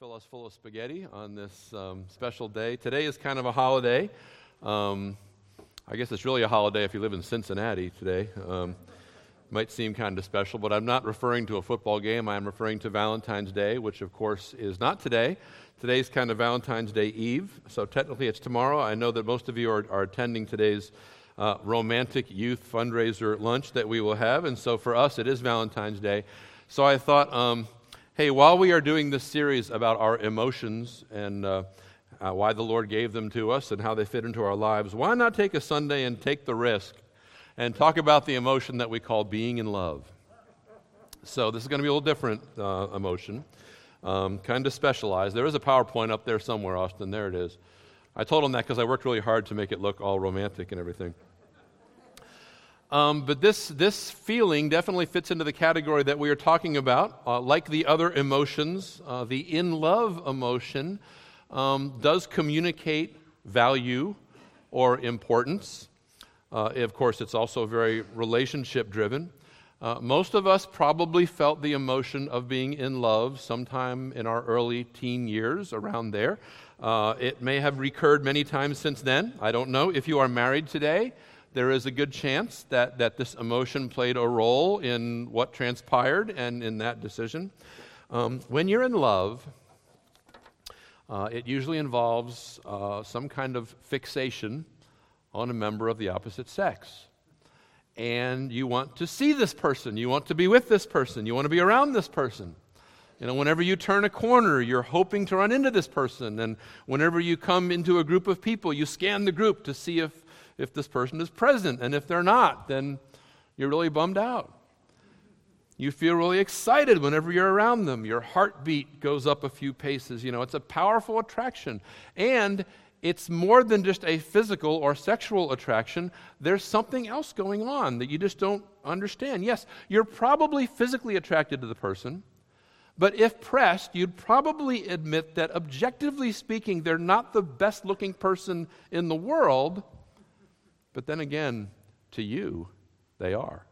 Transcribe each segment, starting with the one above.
fill us full of spaghetti on this um, special day. Today is kind of a holiday. Um, I guess it's really a holiday if you live in Cincinnati today. Um, might seem kind of special, but I'm not referring to a football game. I'm referring to Valentine's Day, which of course is not today. Today's kind of Valentine's Day Eve, so technically it's tomorrow. I know that most of you are, are attending today's uh, romantic youth fundraiser lunch that we will have, and so for us it is Valentine's Day. So I thought um, Hey, while we are doing this series about our emotions and uh, uh, why the Lord gave them to us and how they fit into our lives, why not take a Sunday and take the risk and talk about the emotion that we call being in love? So, this is going to be a little different uh, emotion, um, kind of specialized. There is a PowerPoint up there somewhere, Austin. There it is. I told him that because I worked really hard to make it look all romantic and everything. Um, but this, this feeling definitely fits into the category that we are talking about. Uh, like the other emotions, uh, the in love emotion um, does communicate value or importance. Uh, of course, it's also very relationship driven. Uh, most of us probably felt the emotion of being in love sometime in our early teen years, around there. Uh, it may have recurred many times since then. I don't know. If you are married today, there is a good chance that, that this emotion played a role in what transpired and in that decision. Um, when you're in love, uh, it usually involves uh, some kind of fixation on a member of the opposite sex. And you want to see this person, you want to be with this person, you want to be around this person. You know, whenever you turn a corner, you're hoping to run into this person. And whenever you come into a group of people, you scan the group to see if if this person is present. And if they're not, then you're really bummed out. You feel really excited whenever you're around them. Your heartbeat goes up a few paces. You know, it's a powerful attraction. And it's more than just a physical or sexual attraction. There's something else going on that you just don't understand. Yes, you're probably physically attracted to the person, but if pressed, you'd probably admit that objectively speaking, they're not the best looking person in the world, but then again, to you, they are.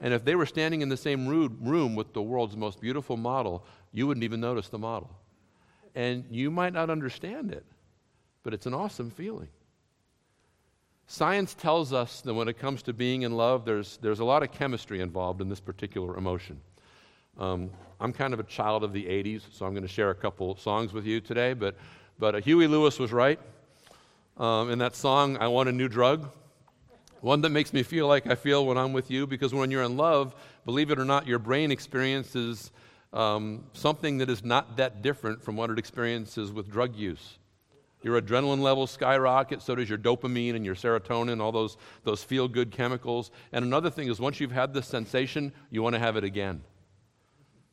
And if they were standing in the same room with the world's most beautiful model, you wouldn't even notice the model. And you might not understand it, but it's an awesome feeling. Science tells us that when it comes to being in love, there's, there's a lot of chemistry involved in this particular emotion. Um, I'm kind of a child of the 80s, so I'm going to share a couple songs with you today, but, but uh, Huey Lewis was right um, in that song, I Want a New Drug. One that makes me feel like I feel when I'm with you, because when you're in love, believe it or not, your brain experiences um, something that is not that different from what it experiences with drug use. Your adrenaline levels skyrocket, so does your dopamine and your serotonin, all those, those feel good chemicals. And another thing is, once you've had this sensation, you want to have it again.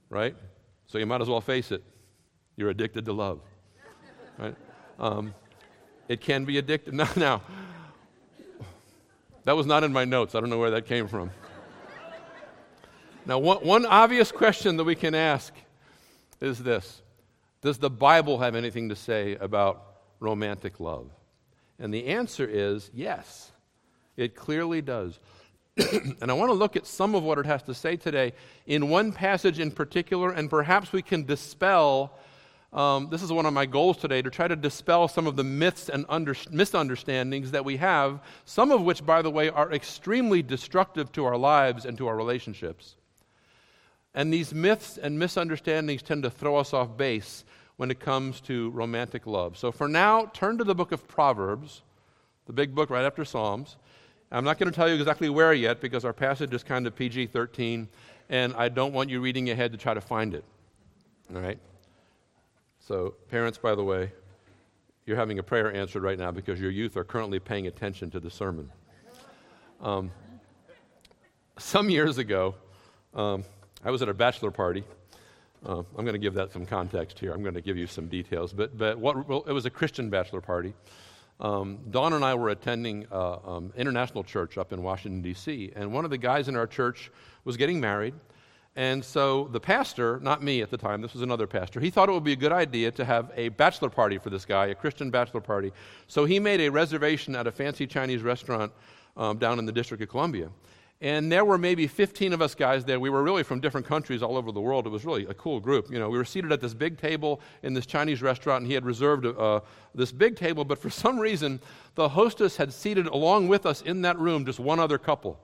Right? So you might as well face it. You're addicted to love. Right? Um, it can be addictive. Now, now, that was not in my notes. I don't know where that came from. Now, one, one obvious question that we can ask is this Does the Bible have anything to say about romantic love? And the answer is yes, it clearly does. and I want to look at some of what it has to say today in one passage in particular, and perhaps we can dispel um, this is one of my goals today to try to dispel some of the myths and under, misunderstandings that we have, some of which, by the way, are extremely destructive to our lives and to our relationships. And these myths and misunderstandings tend to throw us off base when it comes to romantic love. So for now, turn to the book of Proverbs, the big book right after Psalms. I'm not going to tell you exactly where yet because our passage is kind of PG 13, and I don't want you reading ahead to try to find it. All right? So, parents, by the way, you're having a prayer answered right now because your youth are currently paying attention to the sermon. Um, some years ago, um, I was at a bachelor party. Uh, I'm going to give that some context here. I'm going to give you some details. But, but what, well, it was a Christian bachelor party. Um, Dawn and I were attending uh, um, International Church up in Washington, D.C., and one of the guys in our church was getting married. And so the pastor, not me at the time, this was another pastor, he thought it would be a good idea to have a bachelor party for this guy, a Christian bachelor party. So he made a reservation at a fancy Chinese restaurant um, down in the District of Columbia. And there were maybe 15 of us guys there. We were really from different countries all over the world. It was really a cool group. You know, we were seated at this big table in this Chinese restaurant, and he had reserved uh, this big table. But for some reason, the hostess had seated along with us in that room just one other couple.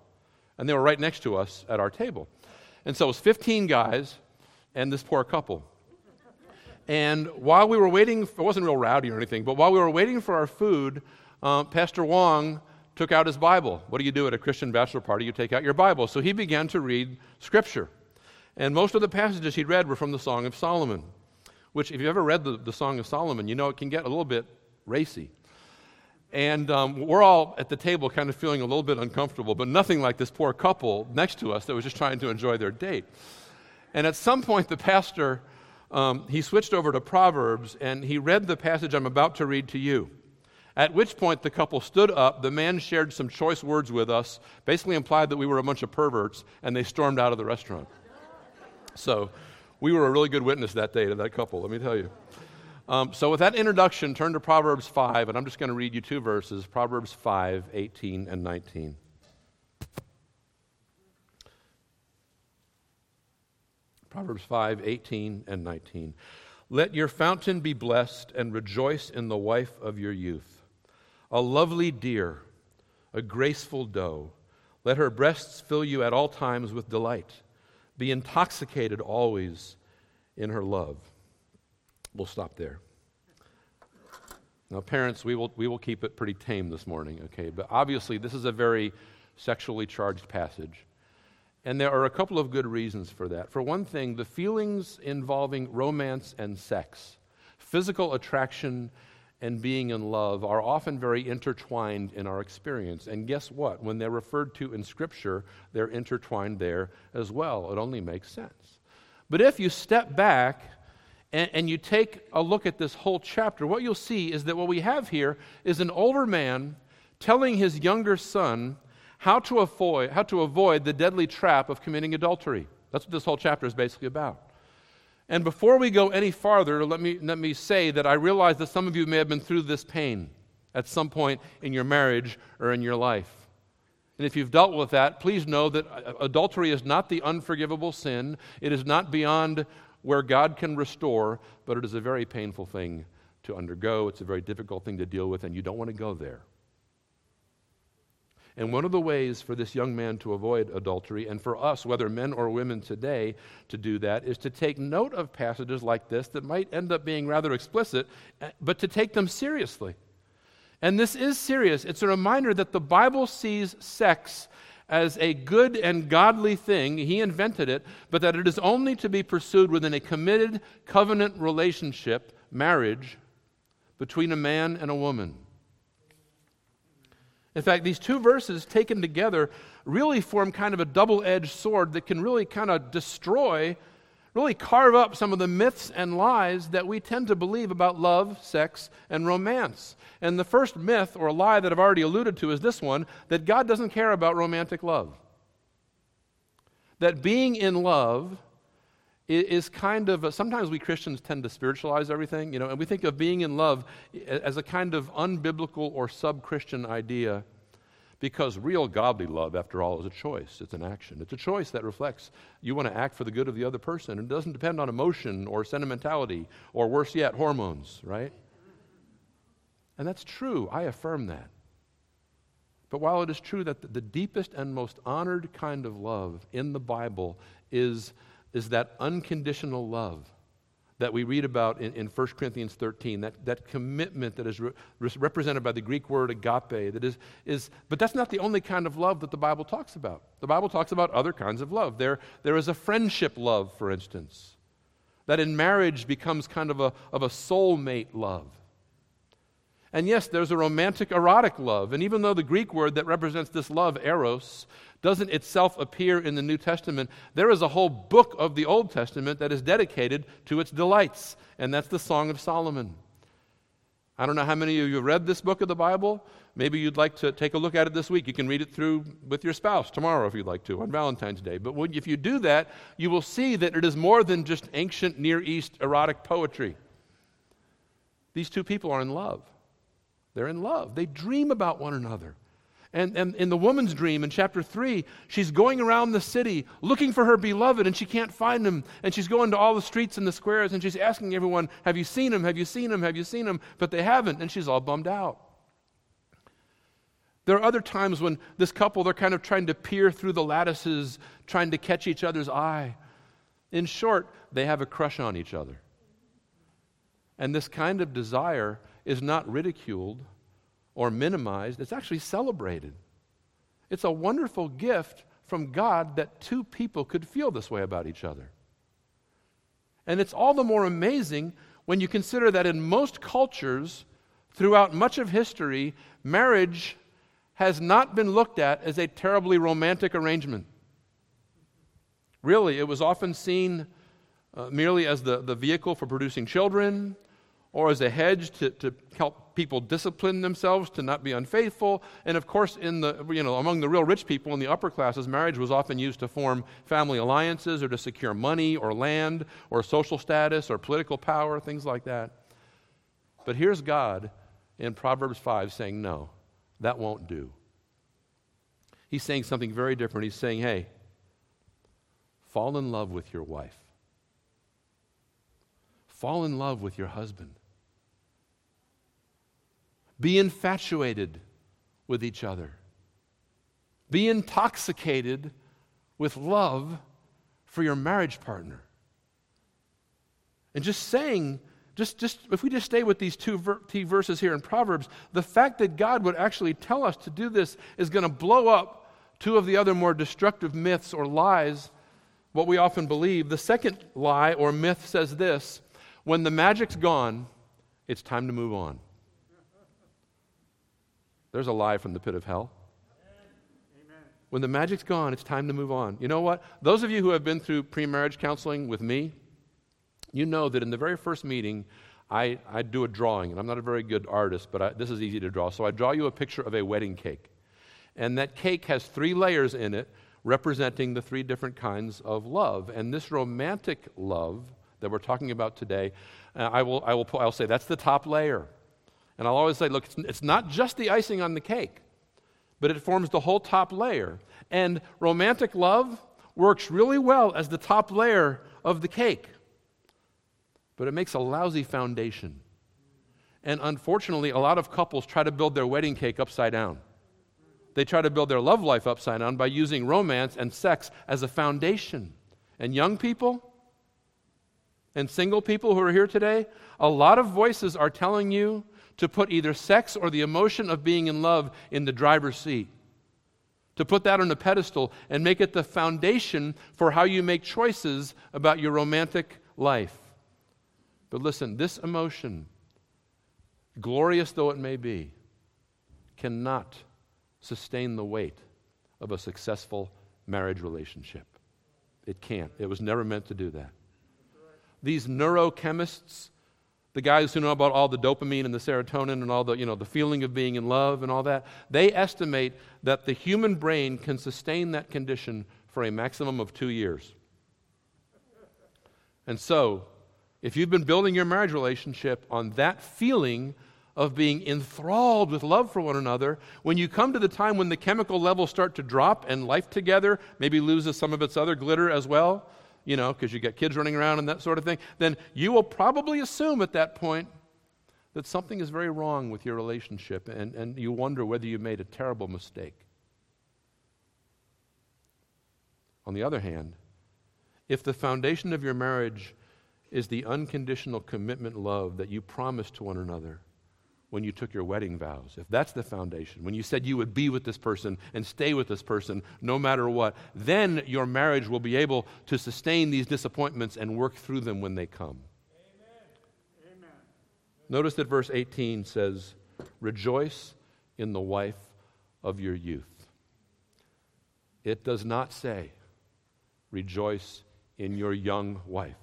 And they were right next to us at our table. And so it was 15 guys and this poor couple. And while we were waiting, it wasn't real rowdy or anything, but while we were waiting for our food, uh, Pastor Wong took out his Bible. What do you do at a Christian bachelor party? You take out your Bible. So he began to read Scripture. And most of the passages he read were from the Song of Solomon, which, if you've ever read the, the Song of Solomon, you know it can get a little bit racy. And um, we're all at the table kind of feeling a little bit uncomfortable, but nothing like this poor couple next to us that was just trying to enjoy their date. And at some point, the pastor, um, he switched over to Proverbs and he read the passage I'm about to read to you. At which point the couple stood up. The man shared some choice words with us, basically implied that we were a bunch of perverts, and they stormed out of the restaurant. So we were a really good witness that day to that couple, let me tell you. Um, so, with that introduction, turn to Proverbs 5, and I'm just going to read you two verses Proverbs 5, 18 and 19. Proverbs 5, 18 and 19. Let your fountain be blessed and rejoice in the wife of your youth a lovely deer, a graceful doe. Let her breasts fill you at all times with delight. Be intoxicated always in her love. We'll stop there. Now, parents, we will, we will keep it pretty tame this morning, okay? But obviously, this is a very sexually charged passage. And there are a couple of good reasons for that. For one thing, the feelings involving romance and sex, physical attraction and being in love are often very intertwined in our experience. And guess what? When they're referred to in Scripture, they're intertwined there as well. It only makes sense. But if you step back and, and, you take a look at this whole chapter, what you'll see is that what we have here is an older man telling his younger son how to avoid, how to avoid the deadly trap of committing adultery. That's what this whole chapter is basically about. And before we go any farther, let me, let me say that I realize that some of you may have been through this pain at some point in your marriage or in your life. And if you've dealt with that, please know that adultery is not the unforgivable sin. It is not beyond where God can restore, but it is a very painful thing to undergo. It's a very difficult thing to deal with, and you don't want to go there. And one of the ways for this young man to avoid adultery, and for us, whether men or women today, to do that, is to take note of passages like this that might end up being rather explicit, eh, but to take them seriously. And this is serious. It's a reminder that the Bible sees sex as a good and godly thing. He invented it, but that it is only to be pursued within a committed covenant relationship, marriage, between a man and a woman. In fact, these two verses taken together really form kind of a double edged sword that can really kind of destroy, really carve up some of the myths and lies that we tend to believe about love, sex, and romance. And the first myth or lie that I've already alluded to is this one that God doesn't care about romantic love. That being in love is kind of a, sometimes we Christians tend to spiritualize everything, you know, and we think of being in love as a kind of unbiblical or sub Christian idea because real godly love, after all, is a choice. It's an action. It's a choice that reflects you want to act for the good of the other person. It doesn't depend on emotion or sentimentality or worse yet, hormones, right? And that's true. I affirm that. But while it is true that the deepest and most honored kind of love in the Bible is is that unconditional love that we read about in, in 1 Corinthians 13, that, that commitment that is re- represented by the Greek word agape. That is, is, but that's not the only kind of love that the Bible talks about. The Bible talks about other kinds of love. There, there is a friendship love, for instance, that in marriage becomes kind of a, of a soulmate love. And yes, there's a romantic erotic love. And even though the Greek word that represents this love, eros, doesn't itself appear in the New Testament, there is a whole book of the Old Testament that is dedicated to its delights, and that's the Song of Solomon. I don't know how many of you have read this book of the Bible. Maybe you'd like to take a look at it this week. You can read it through with your spouse tomorrow if you'd like to, on Valentine's Day. But when, if you do that, you will see that it is more than just ancient Near East erotic poetry. These two people are in love. They're in love. They dream about one another. And, and in the woman's dream in chapter 3, she's going around the city looking for her beloved and she can't find him. And she's going to all the streets and the squares and she's asking everyone, Have you seen him? Have you seen him? Have you seen him? But they haven't. And she's all bummed out. There are other times when this couple, they're kind of trying to peer through the lattices, trying to catch each other's eye. In short, they have a crush on each other. And this kind of desire is not ridiculed or minimized, it's actually celebrated. It's a wonderful gift from God that two people could feel this way about each other. And it's all the more amazing when you consider that in most cultures throughout much of history, marriage has not been looked at as a terribly romantic arrangement. Really, it was often seen uh, merely as the, the vehicle for producing children or as a hedge to, to help people discipline themselves to not be unfaithful. And of course, in the, you know, among the real rich people in the upper classes, marriage was often used to form family alliances or to secure money or land or social status or political power, things like that. But here's God in Proverbs 5 saying, no, that won't do. He's saying something very different. He's saying, hey, fall in love with your wife. Fall in love with your husband. Be infatuated with each other. Be intoxicated with love for your marriage partner. And just saying, just, just if we just stay with these two ver- verses here in Proverbs, the fact that God would actually tell us to do this is going to blow up two of the other more destructive myths or lies, what we often believe. The second lie or myth says this when the magic's gone, it's time to move on. There's a lie from the pit of hell. When the magic's gone, it's time to move on. You know what? Those of you who have been through pre marriage counseling with me, you know that in the very first meeting, I, I do a drawing, and I'm not a very good artist, but I, this is easy to draw. So I draw you a picture of a wedding cake. And that cake has three layers in it representing the three different kinds of love. And this romantic love that we're talking about today, uh, I, will, I will I'll say that's the top layer. And I'll always say, look, it's, not just the icing on the cake, but it forms the whole top layer. And romantic love works really well as the top layer of the cake, but it makes a lousy foundation. And unfortunately, a lot of couples try to build their wedding cake upside down. They try to build their love life upside down by using romance and sex as a foundation. And young people and single people who are here today, a lot of voices are telling you to put either sex or the emotion of being in love in the driver's seat. To put that on a pedestal and make it the foundation for how you make choices about your romantic life. But listen, this emotion, glorious though it may be, cannot sustain the weight of a successful marriage relationship. It can't. It was never meant to do that. These neurochemists the guys who know about all the dopamine and the serotonin and all the, you know, the feeling of being in love and all that, they estimate that the human brain can sustain that condition for a maximum of two years. And so, if you've been building your marriage relationship on that feeling of being enthralled with love for one another, when you come to the time when the chemical levels start to drop and life together maybe loses some of its other glitter as well, you know, because you got kids running around and that sort of thing, then you will probably assume at that point that something is very wrong with your relationship and, and you wonder whether you made a terrible mistake. On the other hand, if the foundation of your marriage is the unconditional commitment love that you promise to one another, when you took your wedding vows, if that's the foundation, when you said you would be with this person and stay with this person no matter what, then your marriage will be able to sustain these disappointments and work through them when they come. Amen. Amen. Notice that verse 18 says, Rejoice in the wife of your youth. It does not say, Rejoice in your young wife.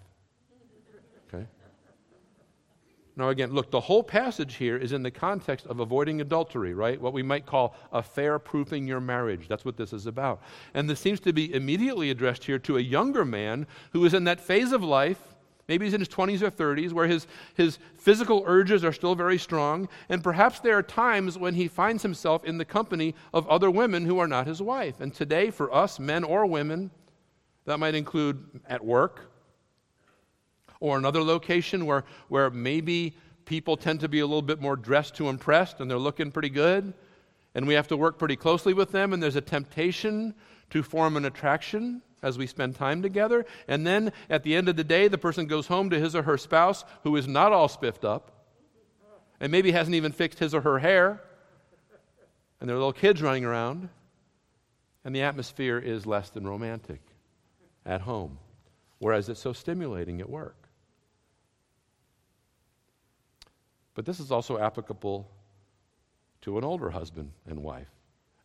Now, again, look, the whole passage here is in the context of avoiding adultery, right? What we might call affair proofing your marriage. That's what this is about. And this seems to be immediately addressed here to a younger man who is in that phase of life Maybe he's in his 20s or 30s where his, his physical urges are still very strong. And perhaps there are times when he finds himself in the company of other women who are not his wife. And today, for us, men or women, that might include at work or another location where, where maybe people tend to be a little bit more dressed to impress and they're looking pretty good. And we have to work pretty closely with them, and there's a temptation to form an attraction as we spend time together. And then at the end of the day, the person goes home to his or her spouse who is not all spiffed up and maybe hasn't even fixed his or her hair. And there are little kids running around. And the atmosphere is less than romantic at home, whereas it's so stimulating at work. But this is also applicable to an older husband and wife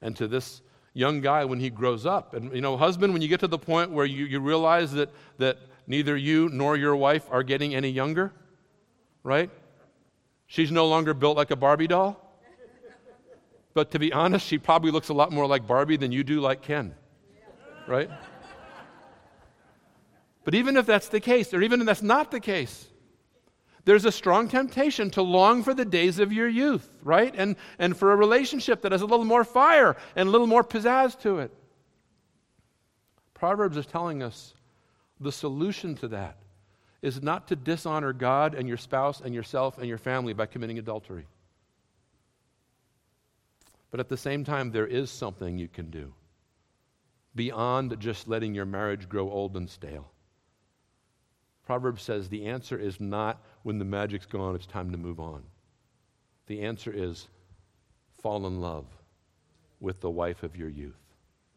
and to this young guy when he grows up. And, you know, husband, when you get to the point where you, you realize that, that neither you nor your wife are getting any younger, right? She's no longer built like a Barbie doll. But to be honest, she probably looks a lot more like Barbie than you do like Ken, right? But even if that's the case, or even if that's not the case, there's a strong temptation to long for the days of your youth, right? And, and for a relationship that has a little more fire and a little more pizzazz to it. Proverbs is telling us the solution to that is not to dishonor God and your spouse and yourself and your family by committing adultery. But at the same time, there is something you can do beyond just letting your marriage grow old and stale. Proverbs says the answer is not when the magic's gone, it's time to move on. The answer is fall in love with the wife of your youth,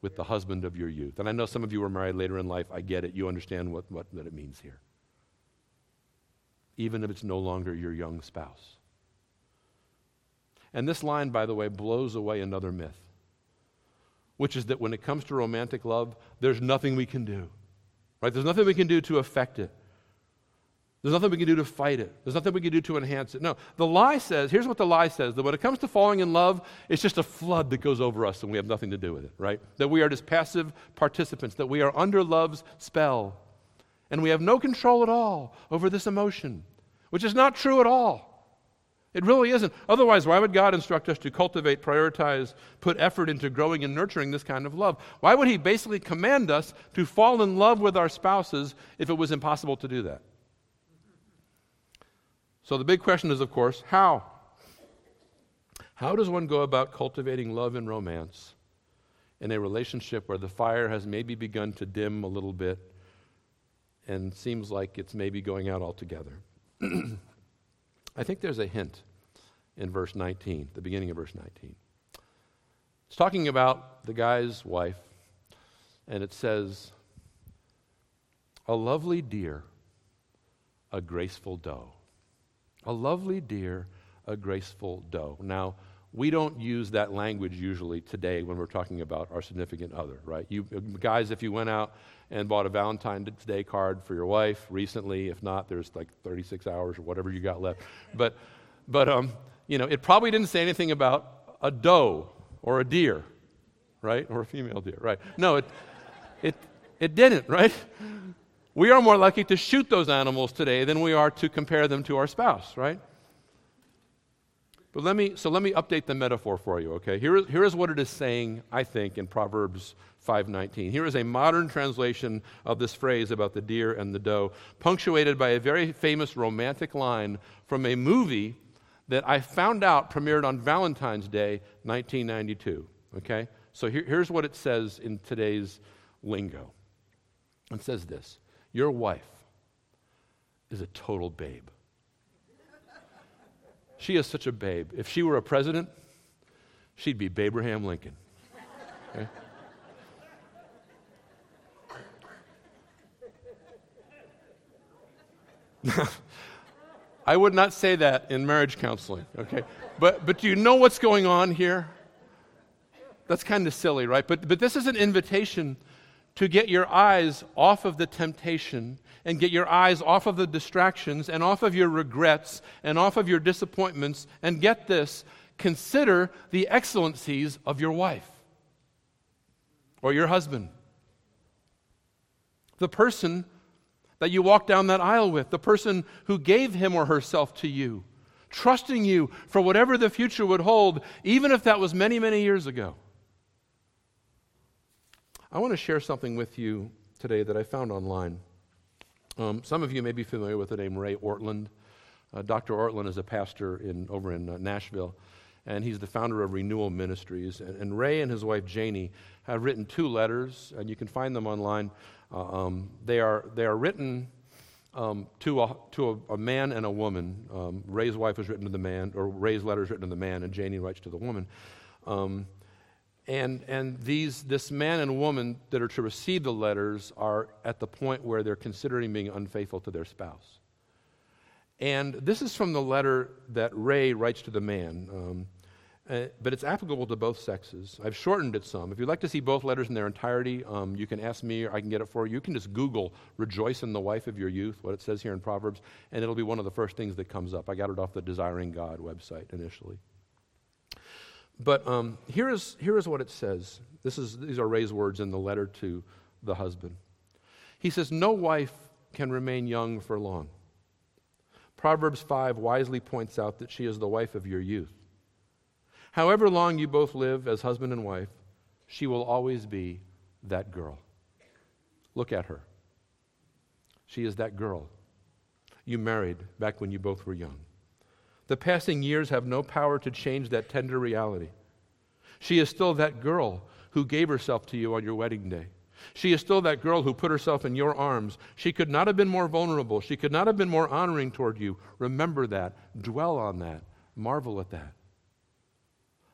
with the husband of your youth. And I know some of you were married later in life. I get it. You understand what, what that it means here. Even if it's no longer your young spouse. And this line, by the way, blows away another myth, which is that when it comes to romantic love, there's nothing we can do. Right? There's nothing we can do to affect it. There's nothing we can do to fight it. There's nothing we can do to enhance it. No. The lie says, here's what the lie says that when it comes to falling in love, it's just a flood that goes over us and we have nothing to do with it, right? That we are just passive participants, that we are under love's spell. And we have no control at all over this emotion, which is not true at all. It really isn't. Otherwise, why would God instruct us to cultivate, prioritize, put effort into growing and nurturing this kind of love? Why would He basically command us to fall in love with our spouses if it was impossible to do that? So the big question is, of course, how? How does one go about cultivating love and romance in a relationship where the fire has maybe begun to dim a little bit and seems like it's maybe going out altogether? I think there's a hint in verse 19, the beginning of verse 19. It's talking about the guy's wife, and it says, A lovely deer, a graceful doe. A lovely deer, a graceful doe. Now, we don't use that language usually today when we're talking about our significant other, right? You guys, if you went out and bought a Valentine's Day card for your wife recently, if not, there's like 36 hours or whatever you got left. But, but um, you know, it probably didn't say anything about a doe or a deer, right? Or a female deer, right? No, it, it, it didn't, right? We are more likely to shoot those animals today than we are to compare them to our spouse, right? But let me, so let me update the metaphor for you, okay? Here, here is what it is saying, I think, in Proverbs 5.19. Here is a modern translation of this phrase about the deer and the doe, punctuated by a very famous romantic line from a movie that I found out premiered on Valentine's Day, 1992, okay? So here, here's what it says in today's lingo. It says this your wife is a total babe. She is such a babe. If she were a president, she'd be Abraham Lincoln. Okay? I would not say that in marriage counseling, okay? But, but do you know what's going on here? That's kind of silly, right? But, but this is an invitation to get your eyes off of the temptation and get your eyes off of the distractions and off of your regrets and off of your disappointments. And get this consider the excellencies of your wife or your husband. The person that you walk down that aisle with, the person who gave him or herself to you, trusting you for whatever the future would hold, even if that was many, many years ago. I want to share something with you today that I found online. Um, some of you may be familiar with the name Ray Ortlund. Uh, Dr. Ortlund is a pastor in, over in uh, Nashville, and he's the founder of Renewal Ministries. And, and, Ray and his wife Janie have written two letters, and you can find them online. Uh, um, they, are, they are written um, to, a, to a, a, man and a woman. Um, Ray's wife was written to the man, or Ray's letter is written to the man, and Janie writes to the woman. And, and these, this man and woman that are to receive the letters are at the point where they're considering being unfaithful to their spouse. And this is from the letter that Ray writes to the man. Um, uh, but it's applicable to both sexes. I've shortened it some. If you'd like to see both letters in their entirety, um, you can ask me or I can get it for you. You can just Google Rejoice in the Wife of Your Youth, what it says here in Proverbs, and it'll be one of the first things that comes up. I got it off the Desiring God website initially. But um, here, is, here is what it says. This is, these are Ray's words in the letter to the husband. He says, No wife can remain young for long. Proverbs 5 wisely points out that she is the wife of your youth. However long you both live as husband and wife, she will always be that girl. Look at her. She is that girl you married back when you both were young. The passing years have no power to change that tender reality. She is still that girl who gave herself to you on your wedding day. She is still that girl who put herself in your arms. She could not have been more vulnerable. She could not have been more honoring toward you. Remember that. Dwell on that. Marvel at that.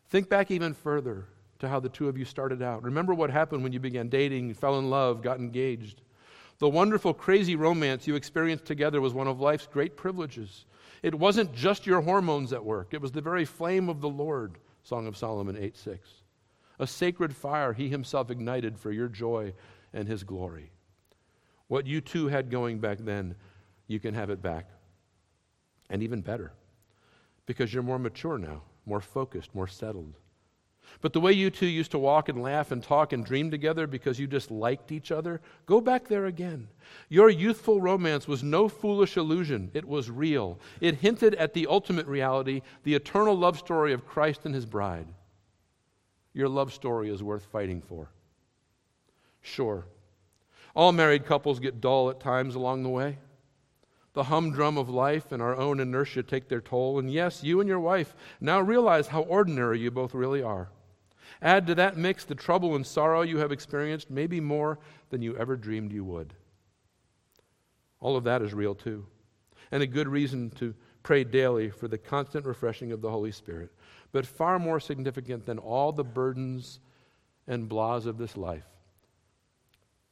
Think back even further to how the two of you started out. Remember what happened when you began dating, fell in love, got engaged. The wonderful, crazy romance you experienced together was one of life's great privileges. It wasn't just your hormones at work, it was the very flame of the Lord, Song of Solomon 8 6. A sacred fire he himself ignited for your joy and his glory. What you two had going back then, you can have it back. And even better, because you're more mature now more focused, more settled. But the way you two used to walk and laugh and talk and dream together because you just liked each other, go back there again. Your youthful romance was no foolish illusion, it was real. It hinted at the ultimate reality, the eternal love story of Christ and his bride. Your love story is worth fighting for. Sure, all married couples get dull at times along the way the humdrum of life and our own inertia take their toll. And yes, you and your wife now realize how ordinary you both really are. Add to that mix the trouble and sorrow you have experienced, maybe more than you ever dreamed you would. All of that is real too. And a good reason to pray daily for the constant refreshing of the Holy Spirit. But far more significant than all the burdens and blahs of this life,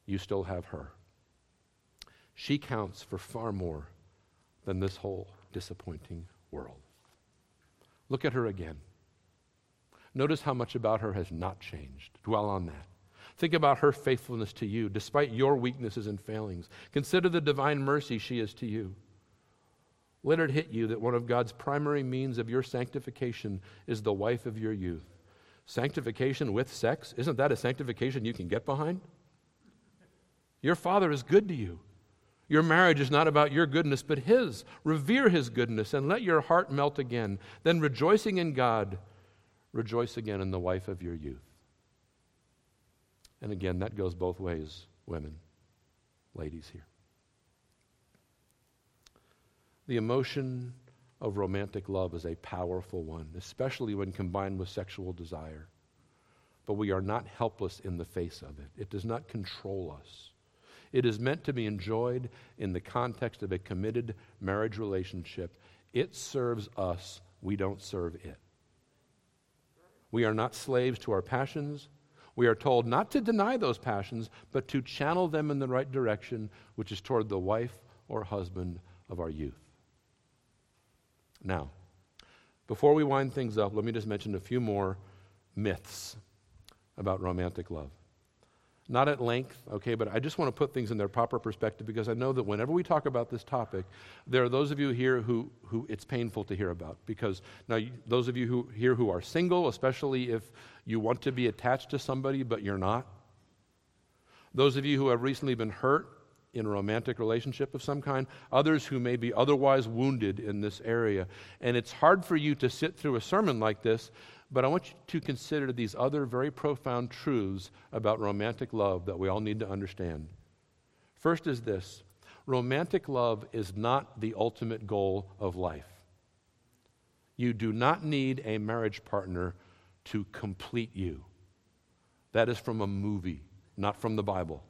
you still have her. She counts for far more than this whole disappointing world. Look at her again. Notice how much about her has not changed. Dwell on that. Think about her faithfulness to you, despite your weaknesses and failings. Consider the divine mercy she is to you. Let it hit you that one of God's primary means of your sanctification is the wife of your youth. Sanctification with sex? Isn't that a sanctification you can get behind? Your father is good to you. Your marriage is not about your goodness, but His. Revere His goodness and let your heart melt again. Then, rejoicing in God, rejoice again in the wife of your youth. And again, that goes both ways, women, ladies here. The emotion of romantic love is a powerful one, especially when combined with sexual desire. But we are not helpless in the face of it, it does not control us. It is meant to be enjoyed in the context of a committed marriage relationship. It serves us, we don't serve it. We are not slaves to our passions. We are told not to deny those passions, but to channel them in the right direction, which is toward the wife or husband of our youth. Now, before we wind things up, let me just mention a few more myths about romantic love. Not at length, okay, but I just want to put things in their proper perspective because I know that whenever we talk about this topic, there are those of you here who, who it's painful to hear about. Because now, those of you who, here who are single, especially if you want to be attached to somebody but you're not, those of you who have recently been hurt in a romantic relationship of some kind, others who may be otherwise wounded in this area. And it's hard for you to sit through a sermon like this, but I want you to consider these other very profound truths about romantic love that we all need to understand. First is this romantic love is not the ultimate goal of life. You do not need a marriage partner to complete you. That is from a movie, not from the Bible.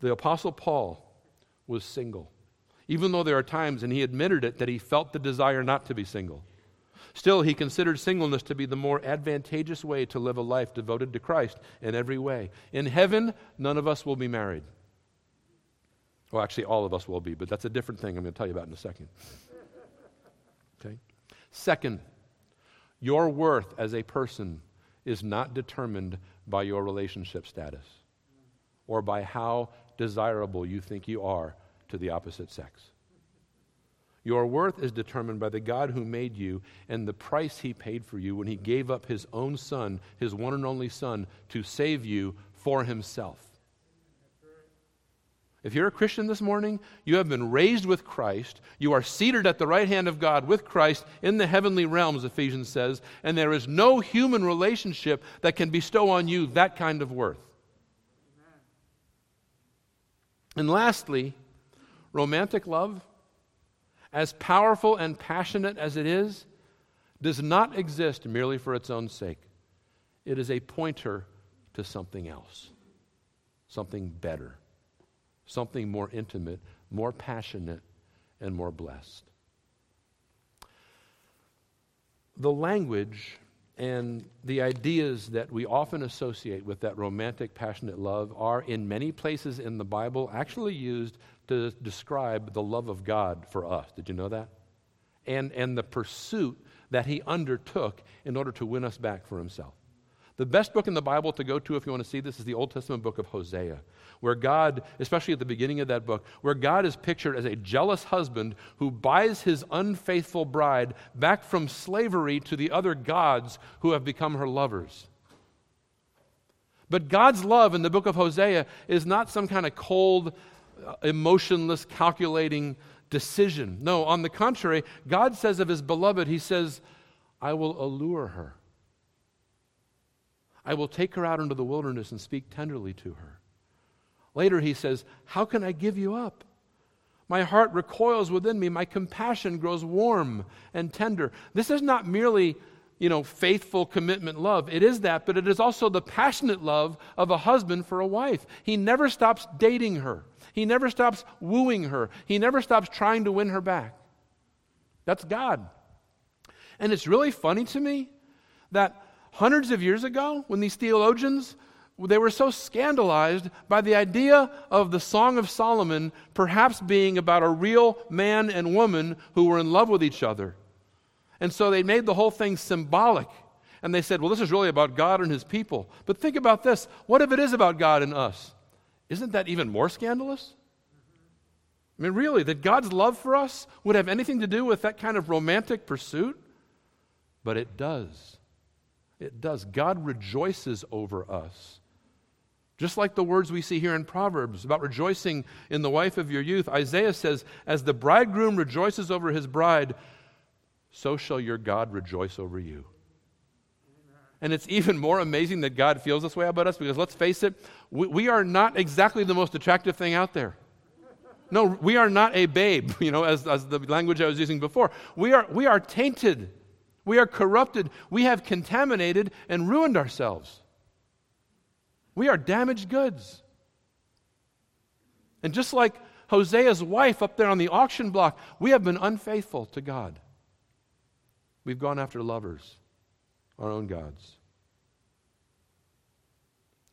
The Apostle Paul was single, even though there are times, and he admitted it, that he felt the desire not to be single. Still, he considered singleness to be the more advantageous way to live a life devoted to Christ in every way. In heaven, none of us will be married. Well, actually, all of us will be, but that's a different thing I'm going to tell you about in a second. Okay? Second, your worth as a person is not determined by your relationship status or by how desirable you think you are to the opposite sex. Your worth is determined by the God who made you and the price he paid for you when he gave up his own son, his one and only son, to save you for himself. If you're a Christian this morning, you have been raised with Christ. You are seated at the right hand of God with Christ in the heavenly realms, Ephesians says, and there is no human relationship that can bestow on you that kind of worth. And lastly, romantic love as powerful and passionate as it is, does not exist merely for its own sake. It is a pointer to something else, something better, something more intimate, more passionate, and more blessed. The language and the ideas that we often associate with that romantic, passionate love are, in many places in the Bible, actually used to describe the love of God for us. Did you know that? And, and the pursuit that he undertook in order to win us back for himself. The best book in the Bible to go to if you want to see this is the Old Testament book of Hosea, where God, especially at the beginning of that book, where God is pictured as a jealous husband who buys his unfaithful bride back from slavery to the other gods who have become her lovers. But God's love in the book of Hosea is not some kind of cold, emotionless, calculating decision. No, on the contrary, God says of his beloved, He says, I will allure her. I will take her out into the wilderness and speak tenderly to her. Later, he says, How can I give you up? My heart recoils within me. My compassion grows warm and tender. This is not merely you know, faithful commitment love. It is that, but it is also the passionate love of a husband for a wife. He never stops dating her, he never stops wooing her, he never stops trying to win her back. That's God. And it's really funny to me that hundreds of years ago, when these theologians they were so scandalized by the idea of the Song of Solomon perhaps being about a real man and woman who were in love with each other. And so they made the whole thing symbolic. And they said, well, this is really about God and his people. But think about this what if it is about God and us? Isn't that even more scandalous? I mean, really, that God's love for us would have anything to do with that kind of romantic pursuit? But it does. It does. God rejoices over us. Just like the words we see here in Proverbs about rejoicing in the wife of your youth, Isaiah says, As the bridegroom rejoices over his bride, so shall your God rejoice over you. And it's even more amazing that God feels this way about us because let's face it, we, we, are not exactly the most attractive thing out there. No, we are not a babe, you know, as, as the language I was using before. We are, we are tainted. We are corrupted. We have contaminated and ruined ourselves. We are damaged goods. And just like Hosea's wife up there on the auction block, we have been unfaithful to God. We've gone after lovers, our own gods.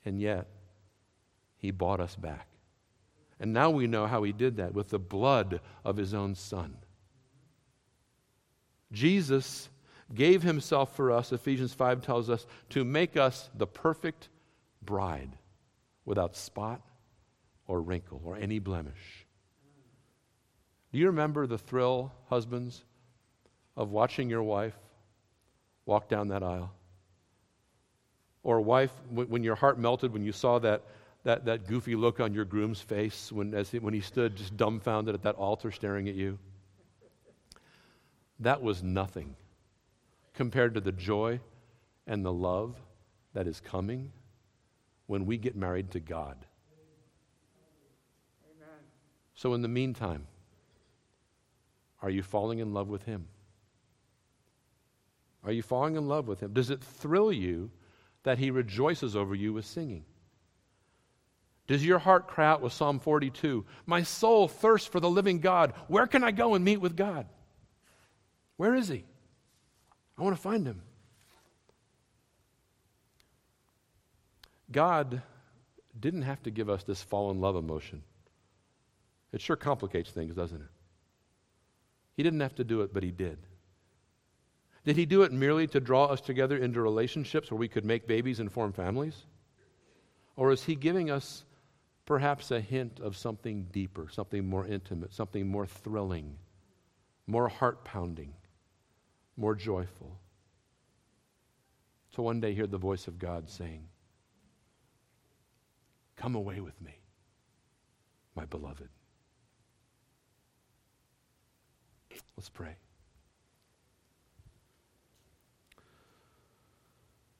And yet, He bought us back. And now we know how He did that with the blood of His own Son. Jesus gave Himself for us, Ephesians 5 tells us, to make us the perfect bride without spot or wrinkle or any blemish. Do you remember the thrill, husbands, of watching your wife walk down that aisle. Or, wife, when, when your heart melted when you saw that, that, that goofy look on your groom's face when, as he, when he stood just dumbfounded at that altar staring at you? That was nothing compared to the joy and the love that is coming when we get married to God. Amen. So, in the meantime, are you falling in love with Him? Are you falling in love with Him? Does it thrill you that He rejoices over you with singing? Does your heart cry out with Psalm 42? My soul thirsts for the living God. Where can I go and meet with God? Where is He? I want to find Him. God didn't have to give us this fall in love emotion. It sure complicates things, doesn't it? He didn't have to do it, but He did. Did He do it merely to draw us together into relationships where we could make babies and form families? Or is He giving us perhaps a hint of something deeper, something more intimate, something more thrilling, more heart pounding, more joyful? To one day hear the voice of God saying, Come away with me, my beloved. Let's pray.